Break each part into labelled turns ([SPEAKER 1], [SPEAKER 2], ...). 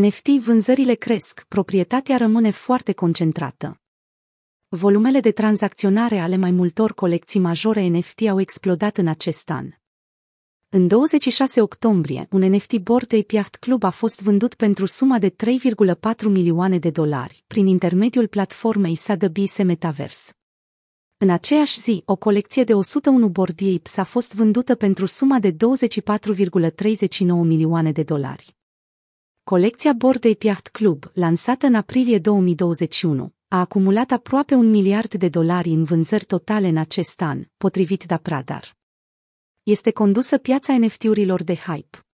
[SPEAKER 1] NFT vânzările cresc, proprietatea rămâne foarte concentrată. Volumele de tranzacționare ale mai multor colecții majore NFT au explodat în acest an. În 26 octombrie, un NFT Bored Ape Yacht Club a fost vândut pentru suma de 3,4 milioane de dolari, prin intermediul platformei Sotheby's Metaverse. În aceeași zi, o colecție de 101 Bored Apes a fost vândută pentru suma de 24,39 milioane de dolari. Colecția Bored Ape Yacht Club, lansată în aprilie 2021, a acumulat aproape un miliard de dolari în vânzări totale în acest an, potrivit da Pradar. Este condusă piața NFT-urilor de hype.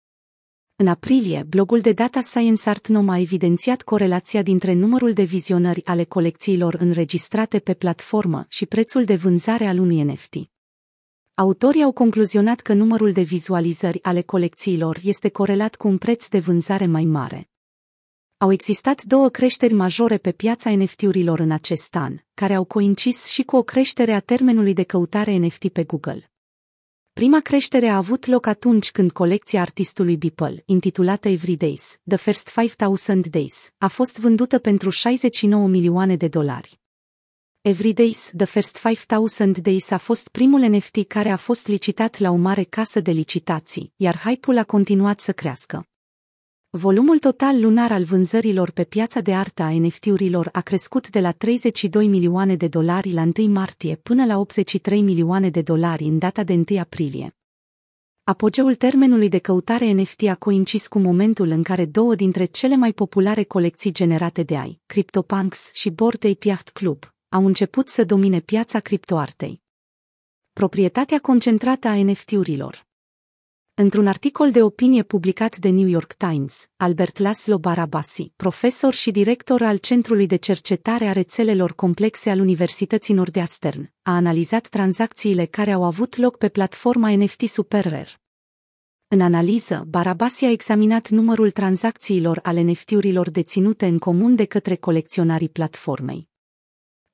[SPEAKER 1] În aprilie, blogul de data Science Art Nom a evidențiat corelația dintre numărul de vizionări ale colecțiilor înregistrate pe platformă și prețul de vânzare al unui NFT. Autorii au concluzionat că numărul de vizualizări ale colecțiilor este corelat cu un preț de vânzare mai mare. Au existat două creșteri majore pe piața NFT-urilor în acest an, care au coincis și cu o creștere a termenului de căutare NFT pe Google. Prima creștere a avut loc atunci când colecția artistului Beeple, intitulată Every Days, The First 5000 Days, a fost vândută pentru 69 milioane de dolari. Every Days, The First 5000 Days a fost primul NFT care a fost licitat la o mare casă de licitații, iar hype-ul a continuat să crească. Volumul total lunar al vânzărilor pe piața de artă a NFT-urilor a crescut de la 32 milioane de dolari la 1 martie până la 83 milioane de dolari în data de 1 aprilie. Apogeul termenului de căutare NFT a coincis cu momentul în care două dintre cele mai populare colecții generate de AI, CryptoPunks și Bored Ape Yacht Club, au început să domine piața criptoartei. Proprietatea concentrată a NFT-urilor Într-un articol de opinie publicat de New York Times, Albert Laszlo Barabasi, profesor și director al Centrului de Cercetare a Rețelelor Complexe al Universității Northeastern, a analizat tranzacțiile care au avut loc pe platforma NFT SuperRare. În analiză, Barabasi a examinat numărul tranzacțiilor ale NFT-urilor deținute în comun de către colecționarii platformei.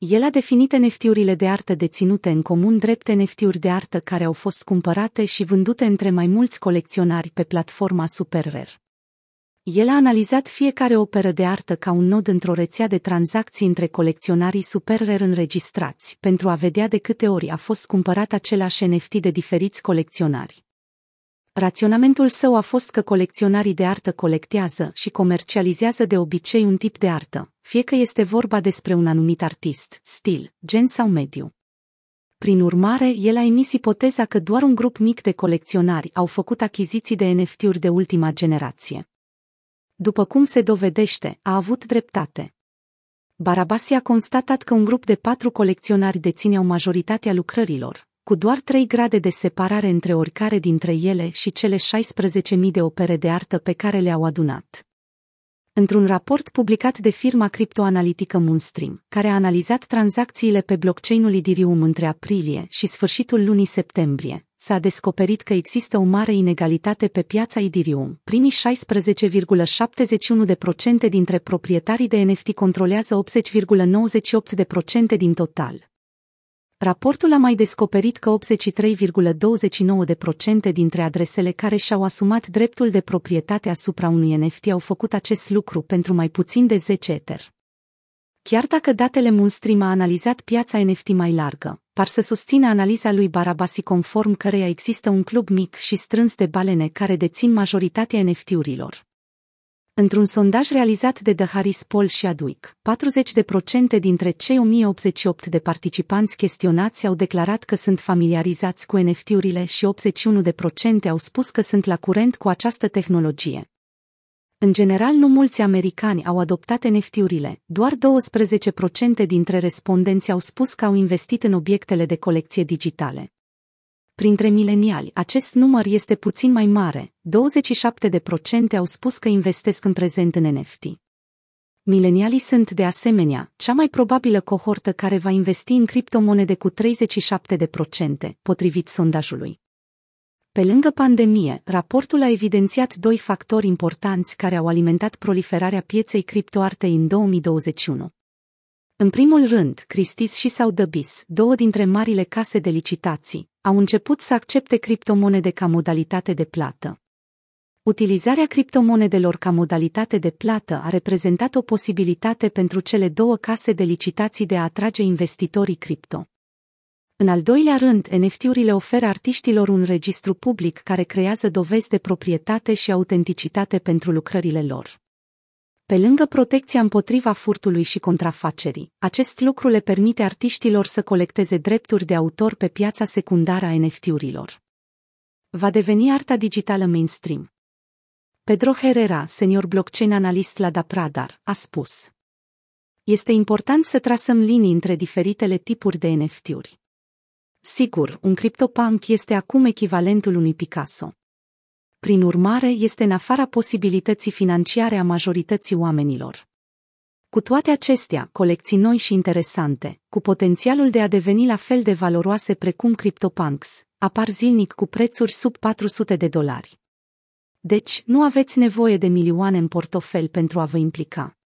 [SPEAKER 1] El a definit NFT-urile de artă deținute în comun drept NFT-uri de artă care au fost cumpărate și vândute între mai mulți colecționari pe platforma SuperRare. El a analizat fiecare operă de artă ca un nod într-o rețea de tranzacții între colecționarii SuperRare înregistrați pentru a vedea de câte ori a fost cumpărat același NFT de diferiți colecționari. Raționamentul său a fost că colecționarii de artă colectează și comercializează de obicei un tip de artă, fie că este vorba despre un anumit artist, stil, gen sau mediu. Prin urmare, el a emis ipoteza că doar un grup mic de colecționari au făcut achiziții de NFT-uri de ultima generație. După cum se dovedește, a avut dreptate. Barabasi a constatat că un grup de patru colecționari dețineau majoritatea lucrărilor, cu doar trei grade de separare între oricare dintre ele și cele 16.000 de opere de artă pe care le-au adunat. Într-un raport publicat de firma criptoanalitică Moonstream, care a analizat tranzacțiile pe blockchain-ul Ethereum între aprilie și sfârșitul lunii septembrie, s-a descoperit că există o mare inegalitate pe piața Ethereum. Primii 16,71% dintre proprietarii de NFT controlează 80,98% din total, Raportul a mai descoperit că 83,29% dintre adresele care și-au asumat dreptul de proprietate asupra unui NFT au făcut acest lucru pentru mai puțin de 10 Ether. Chiar dacă datele Moonstream a analizat piața NFT mai largă, par să susțină analiza lui Barabasi conform căreia există un club mic și strâns de balene care dețin majoritatea NFT-urilor. Într-un sondaj realizat de The Harris Poll și Adweek, 40% dintre cei 1088 de participanți chestionați au declarat că sunt familiarizați cu NFT-urile și 81% au spus că sunt la curent cu această tehnologie. În general, nu mulți americani au adoptat NFT-urile, doar 12% dintre respondenți au spus că au investit în obiectele de colecție digitale. Printre mileniali, acest număr este puțin mai mare, 27% au spus că investesc în prezent în NFT. Milenialii sunt, de asemenea, cea mai probabilă cohortă care va investi în criptomonede cu 37%, potrivit sondajului. Pe lângă pandemie, raportul a evidențiat doi factori importanți care au alimentat proliferarea pieței criptoartei în 2021. În primul rând, Christie's și Sotheby's, două dintre marile case de licitații, au început să accepte criptomonede ca modalitate de plată. Utilizarea criptomonedelor ca modalitate de plată a reprezentat o posibilitate pentru cele două case de licitații de a atrage investitorii cripto. În al doilea rând, NFT-urile oferă artiștilor un registru public care creează dovezi de proprietate și autenticitate pentru lucrările lor. Pe lângă protecția împotriva furtului și contrafacerii, acest lucru le permite artiștilor să colecteze drepturi de autor pe piața secundară a NFT-urilor. Va deveni arta digitală mainstream. Pedro Herrera, senior blockchain analist la Dapradar, a spus. Este important să trasăm linii între diferitele tipuri de NFT-uri. Sigur, un CryptoPunk este acum echivalentul unui Picasso. Prin urmare, este în afara posibilității financiare a majorității oamenilor. Cu toate acestea, colecții noi și interesante, cu potențialul de a deveni la fel de valoroase precum CryptoPunks, apar zilnic cu prețuri sub 400 de dolari. Deci, nu aveți nevoie de milioane în portofel pentru a vă implica.